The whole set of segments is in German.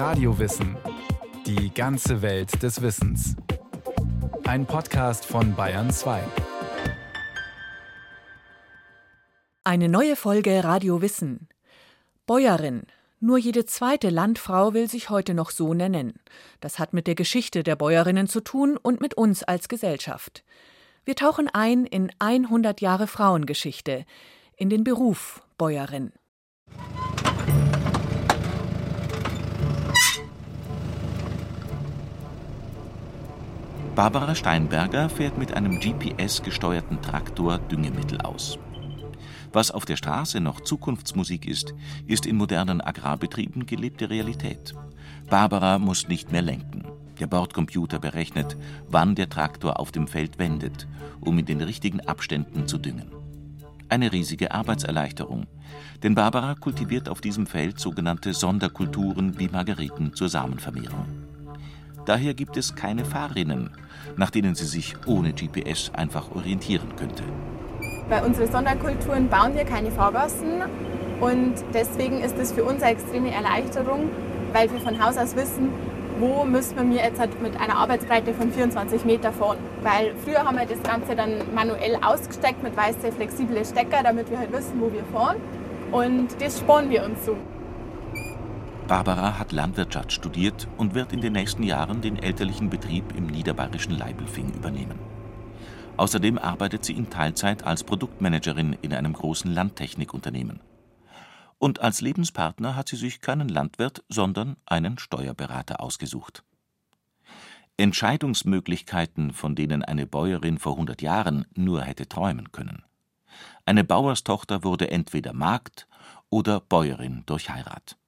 Radiowissen. Die ganze Welt des Wissens. Ein Podcast von Bayern 2. Eine neue Folge Radio Wissen. Bäuerin. Nur jede zweite Landfrau will sich heute noch so nennen. Das hat mit der Geschichte der Bäuerinnen zu tun und mit uns als Gesellschaft. Wir tauchen ein in 100 Jahre Frauengeschichte, in den Beruf Bäuerin. Barbara Steinberger fährt mit einem GPS-gesteuerten Traktor Düngemittel aus. Was auf der Straße noch Zukunftsmusik ist, ist in modernen Agrarbetrieben gelebte Realität. Barbara muss nicht mehr lenken. Der Bordcomputer berechnet, wann der Traktor auf dem Feld wendet, um in den richtigen Abständen zu düngen. Eine riesige Arbeitserleichterung, denn Barbara kultiviert auf diesem Feld sogenannte Sonderkulturen wie Margeriten zur Samenvermehrung. Daher gibt es keine Fahrrinnen, nach denen sie sich ohne GPS einfach orientieren könnte. Bei unseren Sonderkulturen bauen wir keine Fahrgassen und deswegen ist es für uns eine extreme Erleichterung, weil wir von Haus aus wissen, wo müssen wir mir jetzt halt mit einer Arbeitsbreite von 24 Meter fahren. Weil früher haben wir das Ganze dann manuell ausgesteckt mit weiße flexible Stecker, damit wir halt wissen, wo wir fahren. Und das sparen wir uns so. Barbara hat Landwirtschaft studiert und wird in den nächsten Jahren den elterlichen Betrieb im niederbayerischen Leibelfing übernehmen. Außerdem arbeitet sie in Teilzeit als Produktmanagerin in einem großen Landtechnikunternehmen. Und als Lebenspartner hat sie sich keinen Landwirt, sondern einen Steuerberater ausgesucht. Entscheidungsmöglichkeiten, von denen eine Bäuerin vor 100 Jahren nur hätte träumen können. Eine Bauerstochter wurde entweder Magd oder Bäuerin durch Heirat.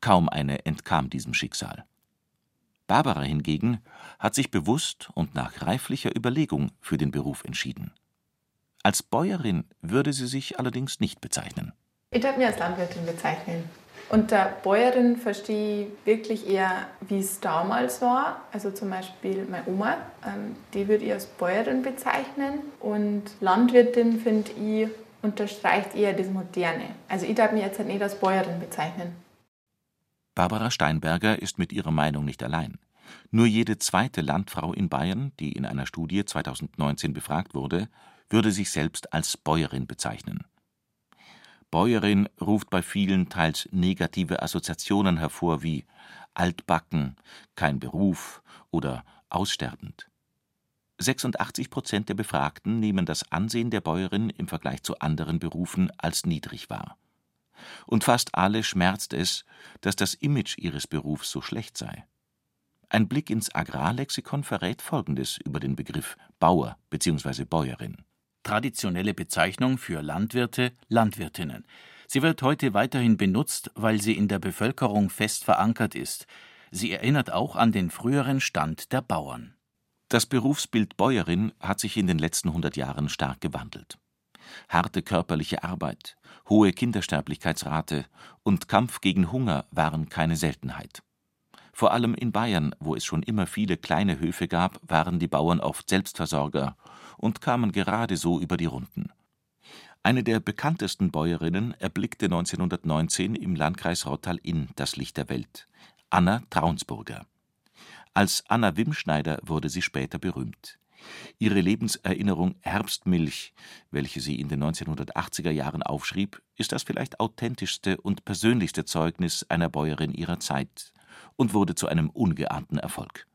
Kaum eine entkam diesem Schicksal. Barbara hingegen hat sich bewusst und nach reiflicher Überlegung für den Beruf entschieden. Als Bäuerin würde sie sich allerdings nicht bezeichnen. Ich darf mich als Landwirtin bezeichnen. Unter Bäuerin verstehe ich wirklich eher, wie es damals war. Also zum Beispiel meine Oma, ähm, die würde ich als Bäuerin bezeichnen. Und Landwirtin, finde ich, unterstreicht eher das Moderne. Also ich darf mich jetzt halt nicht als Bäuerin bezeichnen. Barbara Steinberger ist mit ihrer Meinung nicht allein. Nur jede zweite Landfrau in Bayern, die in einer Studie 2019 befragt wurde, würde sich selbst als Bäuerin bezeichnen. Bäuerin ruft bei vielen teils negative Assoziationen hervor wie altbacken, kein Beruf oder aussterbend. 86 Prozent der Befragten nehmen das Ansehen der Bäuerin im Vergleich zu anderen Berufen als niedrig wahr und fast alle schmerzt es, dass das Image ihres Berufs so schlecht sei. Ein Blick ins Agrarlexikon verrät Folgendes über den Begriff Bauer bzw. Bäuerin. Traditionelle Bezeichnung für Landwirte, Landwirtinnen. Sie wird heute weiterhin benutzt, weil sie in der Bevölkerung fest verankert ist. Sie erinnert auch an den früheren Stand der Bauern. Das Berufsbild Bäuerin hat sich in den letzten 100 Jahren stark gewandelt. Harte körperliche Arbeit, hohe Kindersterblichkeitsrate und Kampf gegen Hunger waren keine Seltenheit. Vor allem in Bayern, wo es schon immer viele kleine Höfe gab, waren die Bauern oft Selbstversorger und kamen gerade so über die Runden. Eine der bekanntesten Bäuerinnen erblickte 1919 im Landkreis Rottal-Inn das Licht der Welt, Anna Traunsburger. Als Anna Wimschneider wurde sie später berühmt. Ihre Lebenserinnerung Herbstmilch, welche sie in den 1980er Jahren aufschrieb, ist das vielleicht authentischste und persönlichste Zeugnis einer Bäuerin ihrer Zeit und wurde zu einem ungeahnten Erfolg.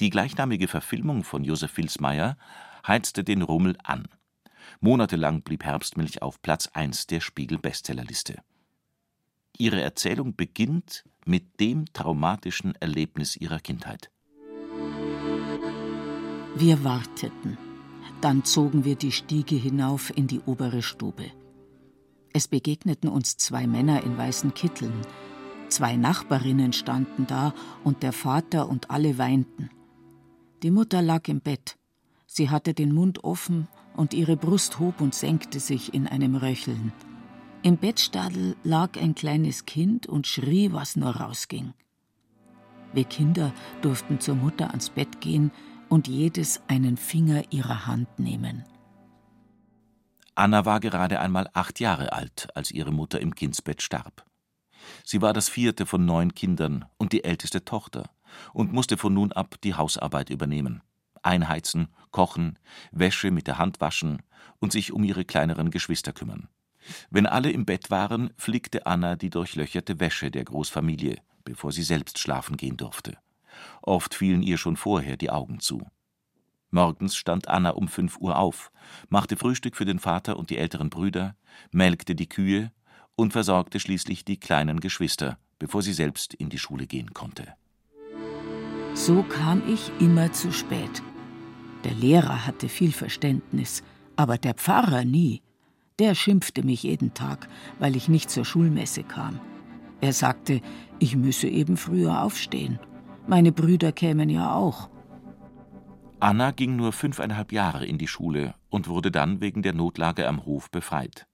Die gleichnamige Verfilmung von Josef Vilsmeier heizte den Rummel an. Monatelang blieb Herbstmilch auf Platz 1 der Spiegel-Bestsellerliste. Ihre Erzählung beginnt mit dem traumatischen Erlebnis ihrer Kindheit. Wir warteten. Dann zogen wir die Stiege hinauf in die obere Stube. Es begegneten uns zwei Männer in weißen Kitteln. Zwei Nachbarinnen standen da und der Vater und alle weinten. Die Mutter lag im Bett. Sie hatte den Mund offen und ihre Brust hob und senkte sich in einem Röcheln. Im Bettstadel lag ein kleines Kind und schrie, was nur rausging. Wir Kinder durften zur Mutter ans Bett gehen, und jedes einen Finger ihrer Hand nehmen. Anna war gerade einmal acht Jahre alt, als ihre Mutter im Kindsbett starb. Sie war das vierte von neun Kindern und die älteste Tochter und musste von nun ab die Hausarbeit übernehmen. Einheizen, kochen, Wäsche mit der Hand waschen und sich um ihre kleineren Geschwister kümmern. Wenn alle im Bett waren, flickte Anna die durchlöcherte Wäsche der Großfamilie, bevor sie selbst schlafen gehen durfte. Oft fielen ihr schon vorher die Augen zu. Morgens stand Anna um fünf Uhr auf, machte Frühstück für den Vater und die älteren Brüder, melkte die Kühe und versorgte schließlich die kleinen Geschwister, bevor sie selbst in die Schule gehen konnte. So kam ich immer zu spät. Der Lehrer hatte viel Verständnis, aber der Pfarrer nie. Der schimpfte mich jeden Tag, weil ich nicht zur Schulmesse kam. Er sagte, ich müsse eben früher aufstehen. Meine Brüder kämen ja auch. Anna ging nur fünfeinhalb Jahre in die Schule und wurde dann wegen der Notlage am Hof befreit.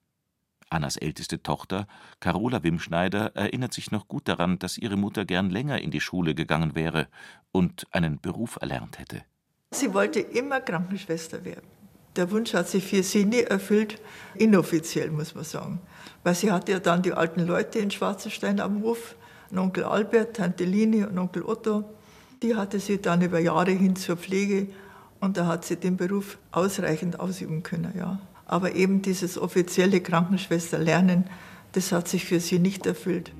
Annas älteste Tochter, Carola Wimschneider, erinnert sich noch gut daran, dass ihre Mutter gern länger in die Schule gegangen wäre und einen Beruf erlernt hätte. Sie wollte immer Krankenschwester werden. Der Wunsch hat sich für sie nie erfüllt, inoffiziell muss man sagen. Weil sie hatte ja dann die alten Leute in Schwarzenstein am Hof, Onkel Albert, Tante Lini und Onkel Otto. Die hatte sie dann über Jahre hin zur Pflege und da hat sie den Beruf ausreichend ausüben können, ja. Aber eben dieses offizielle Krankenschwesterlernen, das hat sich für sie nicht erfüllt.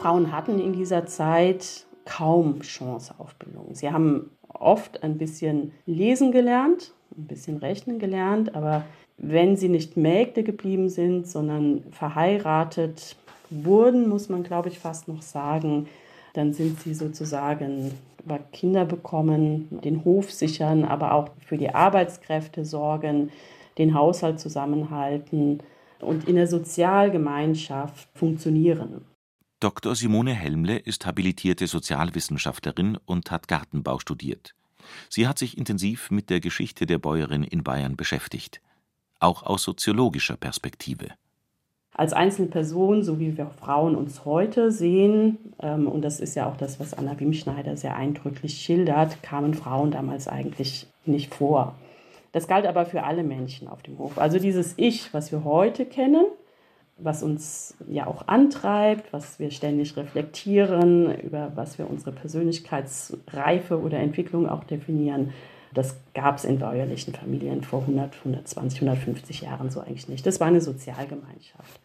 Frauen hatten in dieser Zeit kaum Chance auf Bildung. Sie haben oft ein bisschen lesen gelernt, ein bisschen rechnen gelernt, aber wenn sie nicht Mägde geblieben sind, sondern verheiratet wurden, muss man, glaube ich, fast noch sagen, dann sind sie sozusagen über Kinder bekommen, den Hof sichern, aber auch für die Arbeitskräfte sorgen, den Haushalt zusammenhalten und in der Sozialgemeinschaft funktionieren. Dr. Simone Helmle ist habilitierte Sozialwissenschaftlerin und hat Gartenbau studiert. Sie hat sich intensiv mit der Geschichte der Bäuerin in Bayern beschäftigt, auch aus soziologischer Perspektive als einzelne Person, so wie wir Frauen uns heute sehen, ähm, und das ist ja auch das, was Anna Wimschneider sehr eindrücklich schildert, kamen Frauen damals eigentlich nicht vor. Das galt aber für alle Menschen auf dem Hof. Also dieses Ich, was wir heute kennen, was uns ja auch antreibt, was wir ständig reflektieren, über was wir unsere Persönlichkeitsreife oder Entwicklung auch definieren, das gab es in bäuerlichen Familien vor 100, 120, 150 Jahren so eigentlich nicht. Das war eine Sozialgemeinschaft.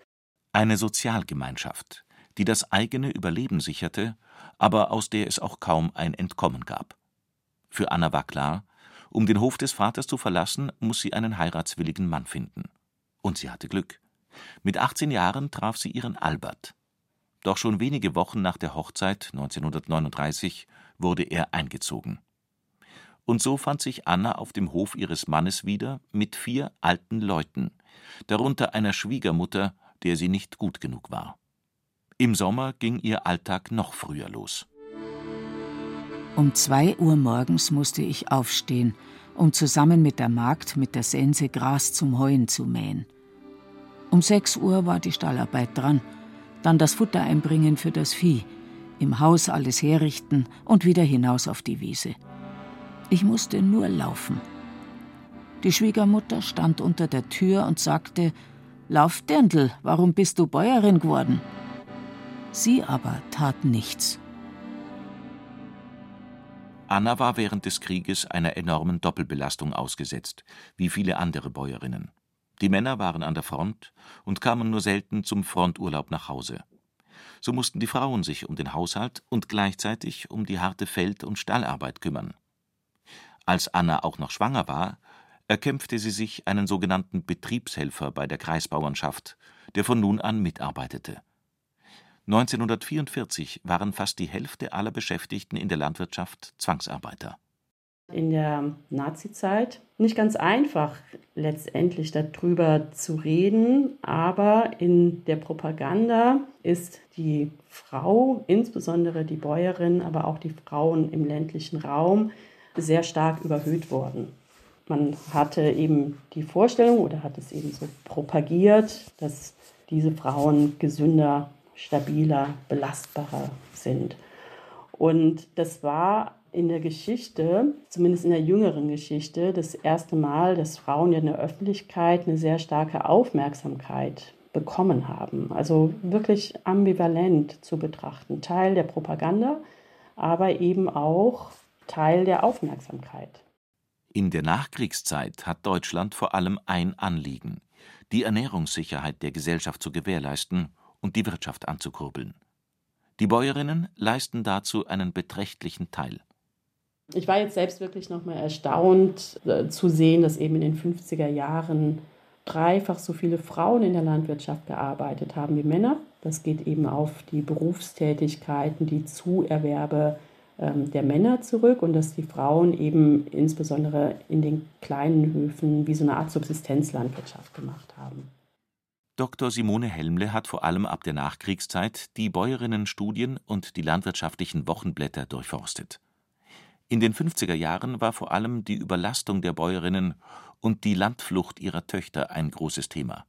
Eine Sozialgemeinschaft, die das eigene Überleben sicherte, aber aus der es auch kaum ein Entkommen gab. Für Anna war klar, um den Hof des Vaters zu verlassen, muss sie einen heiratswilligen Mann finden. Und sie hatte Glück. Mit 18 Jahren traf sie ihren Albert. Doch schon wenige Wochen nach der Hochzeit 1939 wurde er eingezogen. Und so fand sich Anna auf dem Hof ihres Mannes wieder mit vier alten Leuten, darunter einer Schwiegermutter, der sie nicht gut genug war. Im Sommer ging ihr Alltag noch früher los. Um zwei Uhr morgens musste ich aufstehen, um zusammen mit der Magd mit der Sense Gras zum Heuen zu mähen. Um sechs Uhr war die Stallarbeit dran, dann das Futter einbringen für das Vieh, im Haus alles herrichten und wieder hinaus auf die Wiese. Ich musste nur laufen. Die Schwiegermutter stand unter der Tür und sagte, Lauf, Dirndl, warum bist du Bäuerin geworden? Sie aber tat nichts. Anna war während des Krieges einer enormen Doppelbelastung ausgesetzt, wie viele andere Bäuerinnen. Die Männer waren an der Front und kamen nur selten zum Fronturlaub nach Hause. So mussten die Frauen sich um den Haushalt und gleichzeitig um die harte Feld- und Stallarbeit kümmern. Als Anna auch noch schwanger war, erkämpfte sie sich einen sogenannten Betriebshelfer bei der Kreisbauernschaft, der von nun an mitarbeitete. 1944 waren fast die Hälfte aller Beschäftigten in der Landwirtschaft Zwangsarbeiter. In der Nazizeit nicht ganz einfach letztendlich darüber zu reden, aber in der Propaganda ist die Frau, insbesondere die Bäuerin, aber auch die Frauen im ländlichen Raum sehr stark überhöht worden. Man hatte eben die Vorstellung oder hat es eben so propagiert, dass diese Frauen gesünder, stabiler, belastbarer sind. Und das war in der Geschichte, zumindest in der jüngeren Geschichte, das erste Mal, dass Frauen ja in der Öffentlichkeit eine sehr starke Aufmerksamkeit bekommen haben. Also wirklich ambivalent zu betrachten. Teil der Propaganda, aber eben auch Teil der Aufmerksamkeit. In der Nachkriegszeit hat Deutschland vor allem ein Anliegen, die Ernährungssicherheit der Gesellschaft zu gewährleisten und die Wirtschaft anzukurbeln. Die Bäuerinnen leisten dazu einen beträchtlichen Teil. Ich war jetzt selbst wirklich nochmal erstaunt äh, zu sehen, dass eben in den 50er Jahren dreifach so viele Frauen in der Landwirtschaft gearbeitet haben wie Männer. Das geht eben auf die Berufstätigkeiten, die Zuerwerbe der Männer zurück und dass die Frauen eben insbesondere in den kleinen Höfen wie so eine Art Subsistenzlandwirtschaft gemacht haben. Dr. Simone Helmle hat vor allem ab der Nachkriegszeit die Bäuerinnenstudien und die landwirtschaftlichen Wochenblätter durchforstet. In den 50er Jahren war vor allem die Überlastung der Bäuerinnen und die Landflucht ihrer Töchter ein großes Thema.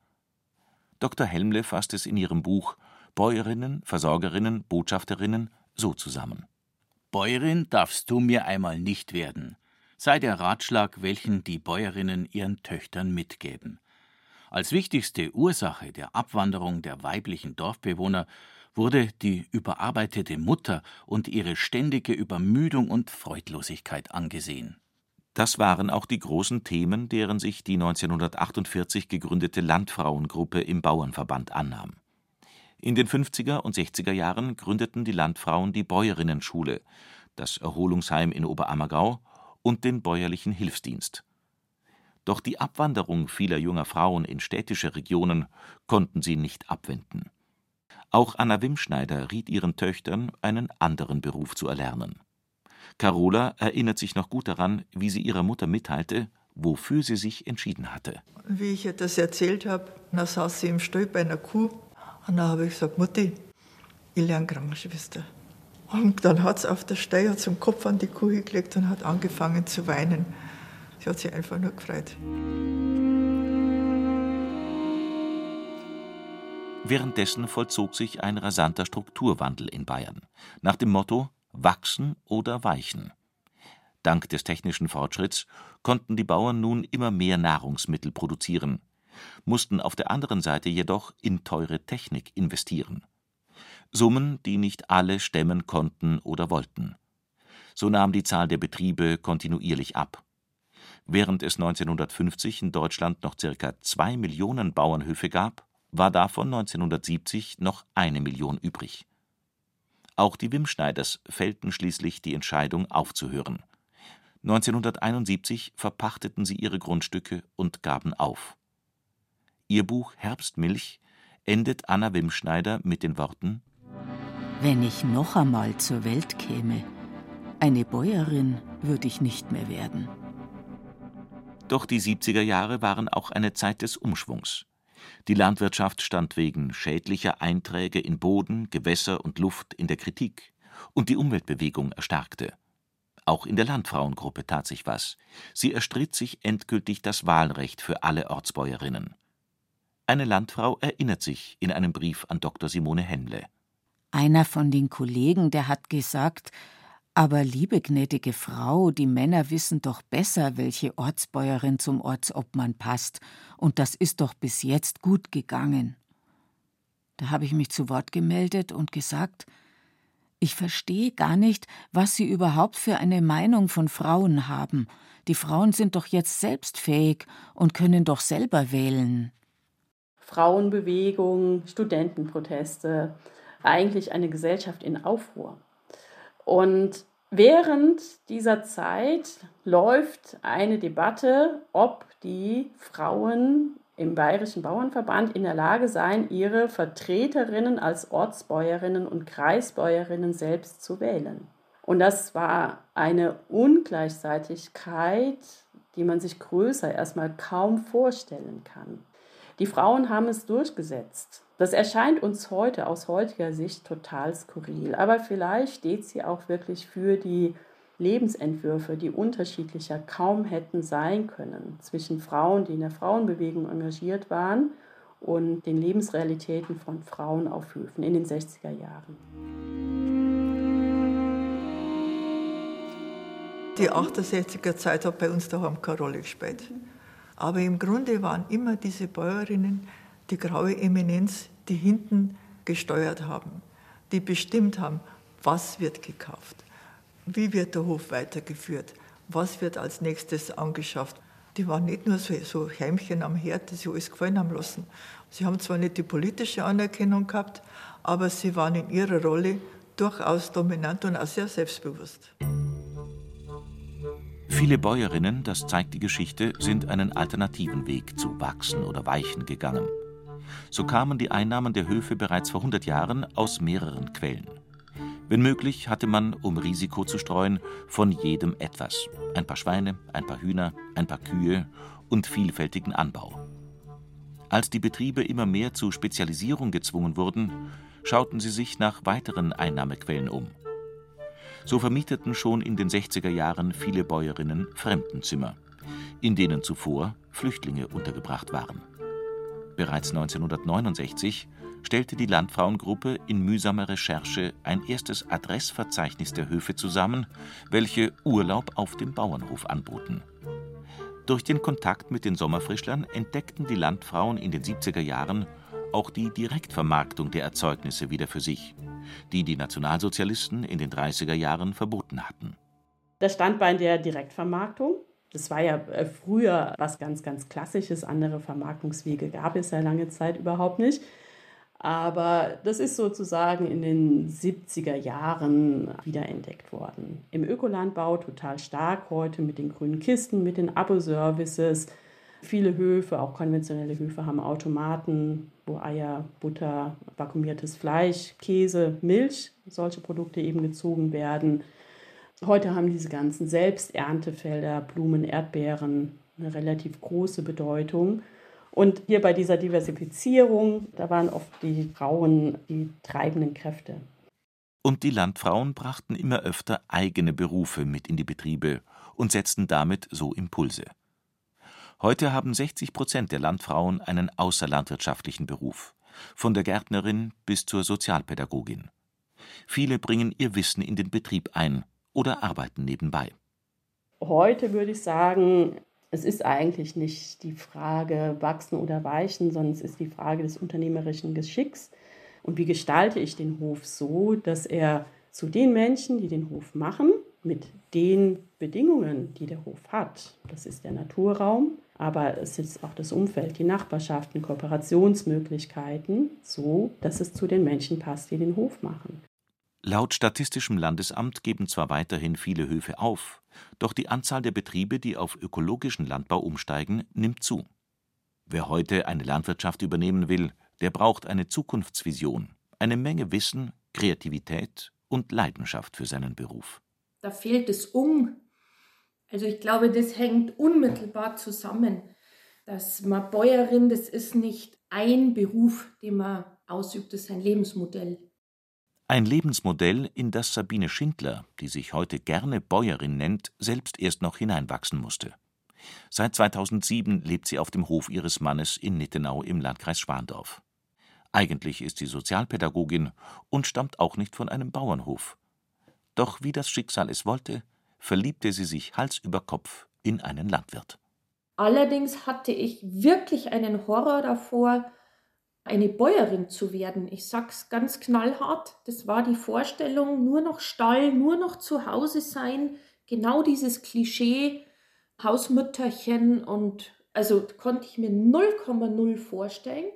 Dr. Helmle fasst es in ihrem Buch Bäuerinnen, Versorgerinnen, Botschafterinnen so zusammen. Bäuerin darfst du mir einmal nicht werden, sei der Ratschlag, welchen die Bäuerinnen ihren Töchtern mitgeben. Als wichtigste Ursache der Abwanderung der weiblichen Dorfbewohner wurde die überarbeitete Mutter und ihre ständige Übermüdung und Freudlosigkeit angesehen. Das waren auch die großen Themen, deren sich die 1948 gegründete Landfrauengruppe im Bauernverband annahm. In den 50er und 60er Jahren gründeten die Landfrauen die Bäuerinnenschule, das Erholungsheim in Oberammergau und den bäuerlichen Hilfsdienst. Doch die Abwanderung vieler junger Frauen in städtische Regionen konnten sie nicht abwenden. Auch Anna Wimschneider riet ihren Töchtern, einen anderen Beruf zu erlernen. Carola erinnert sich noch gut daran, wie sie ihrer Mutter mitteilte, wofür sie sich entschieden hatte. Wie ich ihr das erzählt habe, da saß sie im Stall bei einer Kuh und dann habe ich gesagt, Mutti, ich lerne Krankenschwester. Und dann hat sie auf der Steier zum Kopf an die Kuh gelegt und hat angefangen zu weinen. Sie hat sich einfach nur gefreut. Währenddessen vollzog sich ein rasanter Strukturwandel in Bayern. Nach dem Motto Wachsen oder weichen. Dank des technischen Fortschritts konnten die Bauern nun immer mehr Nahrungsmittel produzieren mussten auf der anderen Seite jedoch in teure Technik investieren. Summen, die nicht alle stemmen konnten oder wollten. So nahm die Zahl der Betriebe kontinuierlich ab. Während es 1950 in Deutschland noch ca. zwei Millionen Bauernhöfe gab, war davon 1970 noch eine Million übrig. Auch die Wimschneiders fällten schließlich die Entscheidung aufzuhören. 1971 verpachteten sie ihre Grundstücke und gaben auf. Ihr Buch Herbstmilch endet Anna Wimschneider mit den Worten Wenn ich noch einmal zur Welt käme, eine Bäuerin würde ich nicht mehr werden. Doch die 70er Jahre waren auch eine Zeit des Umschwungs. Die Landwirtschaft stand wegen schädlicher Einträge in Boden, Gewässer und Luft in der Kritik, und die Umweltbewegung erstarkte. Auch in der Landfrauengruppe tat sich was. Sie erstritt sich endgültig das Wahlrecht für alle Ortsbäuerinnen. Eine Landfrau erinnert sich in einem Brief an Dr. Simone Hemmle. Einer von den Kollegen, der hat gesagt, aber liebe gnädige Frau, die Männer wissen doch besser, welche Ortsbäuerin zum Ortsobmann passt, und das ist doch bis jetzt gut gegangen. Da habe ich mich zu Wort gemeldet und gesagt, ich verstehe gar nicht, was Sie überhaupt für eine Meinung von Frauen haben. Die Frauen sind doch jetzt selbstfähig und können doch selber wählen. Frauenbewegung, Studentenproteste, eigentlich eine Gesellschaft in Aufruhr. Und während dieser Zeit läuft eine Debatte, ob die Frauen im Bayerischen Bauernverband in der Lage seien, ihre Vertreterinnen als Ortsbäuerinnen und Kreisbäuerinnen selbst zu wählen. Und das war eine Ungleichzeitigkeit, die man sich größer erstmal kaum vorstellen kann. Die Frauen haben es durchgesetzt. Das erscheint uns heute aus heutiger Sicht total skurril, aber vielleicht steht sie auch wirklich für die Lebensentwürfe, die unterschiedlicher kaum hätten sein können, zwischen Frauen, die in der Frauenbewegung engagiert waren, und den Lebensrealitäten von Frauen auf Höfen in den 60er Jahren. Die 68er Zeit hat bei uns daheim keine Rolle gespielt. Aber im Grunde waren immer diese Bäuerinnen die graue Eminenz, die hinten gesteuert haben, die bestimmt haben, was wird gekauft, wie wird der Hof weitergeführt, was wird als nächstes angeschafft. Die waren nicht nur so, so Heimchen am Herd, die sich alles gefallen haben lassen. Sie haben zwar nicht die politische Anerkennung gehabt, aber sie waren in ihrer Rolle durchaus dominant und auch sehr selbstbewusst. Viele Bäuerinnen, das zeigt die Geschichte, sind einen alternativen Weg zu Wachsen oder Weichen gegangen. So kamen die Einnahmen der Höfe bereits vor 100 Jahren aus mehreren Quellen. Wenn möglich, hatte man, um Risiko zu streuen, von jedem etwas. Ein paar Schweine, ein paar Hühner, ein paar Kühe und vielfältigen Anbau. Als die Betriebe immer mehr zu Spezialisierung gezwungen wurden, schauten sie sich nach weiteren Einnahmequellen um. So vermieteten schon in den 60er Jahren viele Bäuerinnen Fremdenzimmer, in denen zuvor Flüchtlinge untergebracht waren. Bereits 1969 stellte die Landfrauengruppe in mühsamer Recherche ein erstes Adressverzeichnis der Höfe zusammen, welche Urlaub auf dem Bauernhof anboten. Durch den Kontakt mit den Sommerfrischlern entdeckten die Landfrauen in den 70er Jahren auch die Direktvermarktung der Erzeugnisse wieder für sich, die die Nationalsozialisten in den 30er Jahren verboten hatten. Das Standbein der Direktvermarktung. Das war ja äh, früher was ganz, ganz Klassisches. Andere Vermarktungswege gab es ja lange Zeit überhaupt nicht. Aber das ist sozusagen in den 70er Jahren wiederentdeckt worden. Im Ökolandbau total stark heute mit den grünen Kisten, mit den Abo-Services. Viele Höfe, auch konventionelle Höfe, haben Automaten, wo Eier, Butter, vakuumiertes Fleisch, Käse, Milch, solche Produkte eben gezogen werden. Heute haben diese ganzen Selbsterntefelder, Blumen, Erdbeeren eine relativ große Bedeutung. Und hier bei dieser Diversifizierung, da waren oft die Frauen die treibenden Kräfte. Und die Landfrauen brachten immer öfter eigene Berufe mit in die Betriebe und setzten damit so Impulse. Heute haben 60 Prozent der Landfrauen einen außerlandwirtschaftlichen Beruf, von der Gärtnerin bis zur Sozialpädagogin. Viele bringen ihr Wissen in den Betrieb ein oder arbeiten nebenbei. Heute würde ich sagen, es ist eigentlich nicht die Frage wachsen oder weichen, sondern es ist die Frage des unternehmerischen Geschicks. Und wie gestalte ich den Hof so, dass er zu den Menschen, die den Hof machen, mit den Bedingungen, die der Hof hat, das ist der Naturraum, aber es ist auch das Umfeld, die Nachbarschaften, Kooperationsmöglichkeiten, so dass es zu den Menschen passt, die den Hof machen. Laut Statistischem Landesamt geben zwar weiterhin viele Höfe auf, doch die Anzahl der Betriebe, die auf ökologischen Landbau umsteigen, nimmt zu. Wer heute eine Landwirtschaft übernehmen will, der braucht eine Zukunftsvision, eine Menge Wissen, Kreativität und Leidenschaft für seinen Beruf. Da fehlt es um. Also ich glaube, das hängt unmittelbar zusammen, dass man Bäuerin, das ist nicht ein Beruf, den man ausübt, das ist ein Lebensmodell. Ein Lebensmodell, in das Sabine Schindler, die sich heute gerne Bäuerin nennt, selbst erst noch hineinwachsen musste. Seit 2007 lebt sie auf dem Hof ihres Mannes in Nittenau im Landkreis Schwandorf. Eigentlich ist sie Sozialpädagogin und stammt auch nicht von einem Bauernhof. Doch wie das Schicksal es wollte, verliebte sie sich Hals über Kopf in einen Landwirt. Allerdings hatte ich wirklich einen Horror davor, eine Bäuerin zu werden. Ich sag's ganz knallhart, das war die Vorstellung, nur noch Stall, nur noch zu Hause sein, genau dieses Klischee Hausmütterchen und also konnte ich mir 0,0 vorstellen.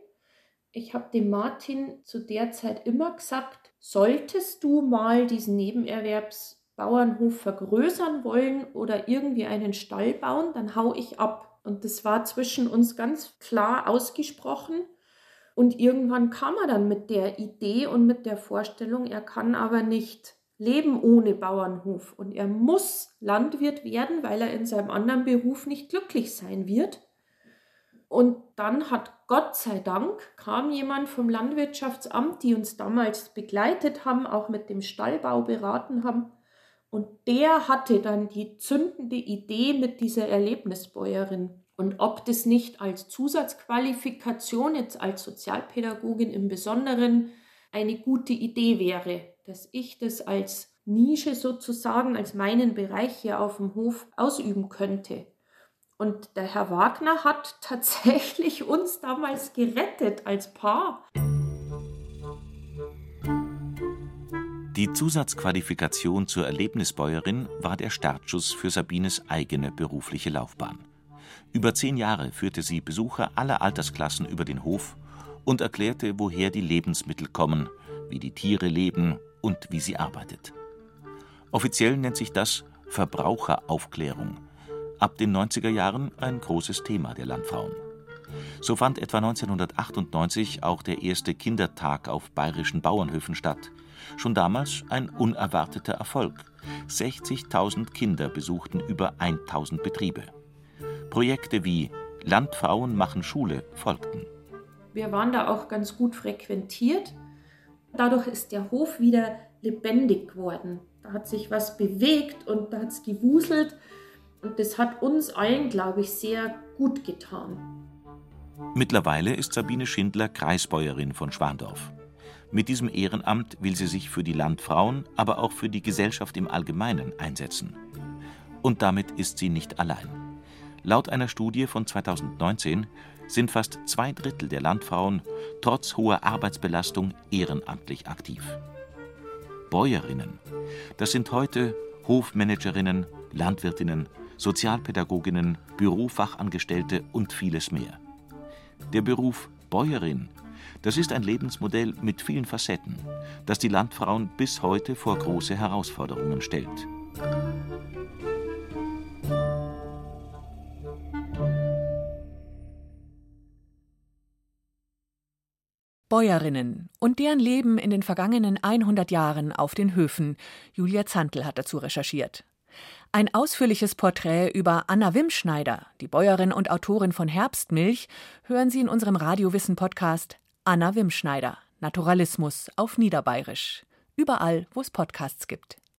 Ich habe dem Martin zu der Zeit immer gesagt, solltest du mal diesen Nebenerwerbsbauernhof vergrößern wollen oder irgendwie einen Stall bauen, dann hau ich ab. Und das war zwischen uns ganz klar ausgesprochen. Und irgendwann kam er dann mit der Idee und mit der Vorstellung, er kann aber nicht leben ohne Bauernhof und er muss Landwirt werden, weil er in seinem anderen Beruf nicht glücklich sein wird. Und dann hat Gott sei Dank kam jemand vom Landwirtschaftsamt, die uns damals begleitet haben, auch mit dem Stallbau beraten haben. Und der hatte dann die zündende Idee mit dieser Erlebnisbäuerin. Und ob das nicht als Zusatzqualifikation, jetzt als Sozialpädagogin im Besonderen, eine gute Idee wäre, dass ich das als Nische sozusagen, als meinen Bereich hier auf dem Hof ausüben könnte. Und der Herr Wagner hat tatsächlich uns damals gerettet als Paar. Die Zusatzqualifikation zur Erlebnisbäuerin war der Startschuss für Sabines eigene berufliche Laufbahn. Über zehn Jahre führte sie Besucher aller Altersklassen über den Hof und erklärte, woher die Lebensmittel kommen, wie die Tiere leben und wie sie arbeitet. Offiziell nennt sich das Verbraucheraufklärung. Ab den 90er Jahren ein großes Thema der Landfrauen. So fand etwa 1998 auch der erste Kindertag auf bayerischen Bauernhöfen statt. Schon damals ein unerwarteter Erfolg. 60.000 Kinder besuchten über 1.000 Betriebe. Projekte wie Landfrauen machen Schule folgten. Wir waren da auch ganz gut frequentiert. Dadurch ist der Hof wieder lebendig geworden. Da hat sich was bewegt und da hat es gewuselt. Und das hat uns allen, glaube ich, sehr gut getan. Mittlerweile ist Sabine Schindler Kreisbäuerin von Schwandorf. Mit diesem Ehrenamt will sie sich für die Landfrauen, aber auch für die Gesellschaft im Allgemeinen einsetzen. Und damit ist sie nicht allein. Laut einer Studie von 2019 sind fast zwei Drittel der Landfrauen trotz hoher Arbeitsbelastung ehrenamtlich aktiv. Bäuerinnen, das sind heute Hofmanagerinnen, Landwirtinnen, Sozialpädagoginnen, Bürofachangestellte und vieles mehr. Der Beruf Bäuerin, das ist ein Lebensmodell mit vielen Facetten, das die Landfrauen bis heute vor große Herausforderungen stellt. Bäuerinnen und deren Leben in den vergangenen 100 Jahren auf den Höfen. Julia Zantl hat dazu recherchiert. Ein ausführliches Porträt über Anna Wimschneider, die Bäuerin und Autorin von Herbstmilch, hören Sie in unserem Radiowissen-Podcast Anna Wimschneider, Naturalismus auf Niederbayerisch. Überall, wo es Podcasts gibt.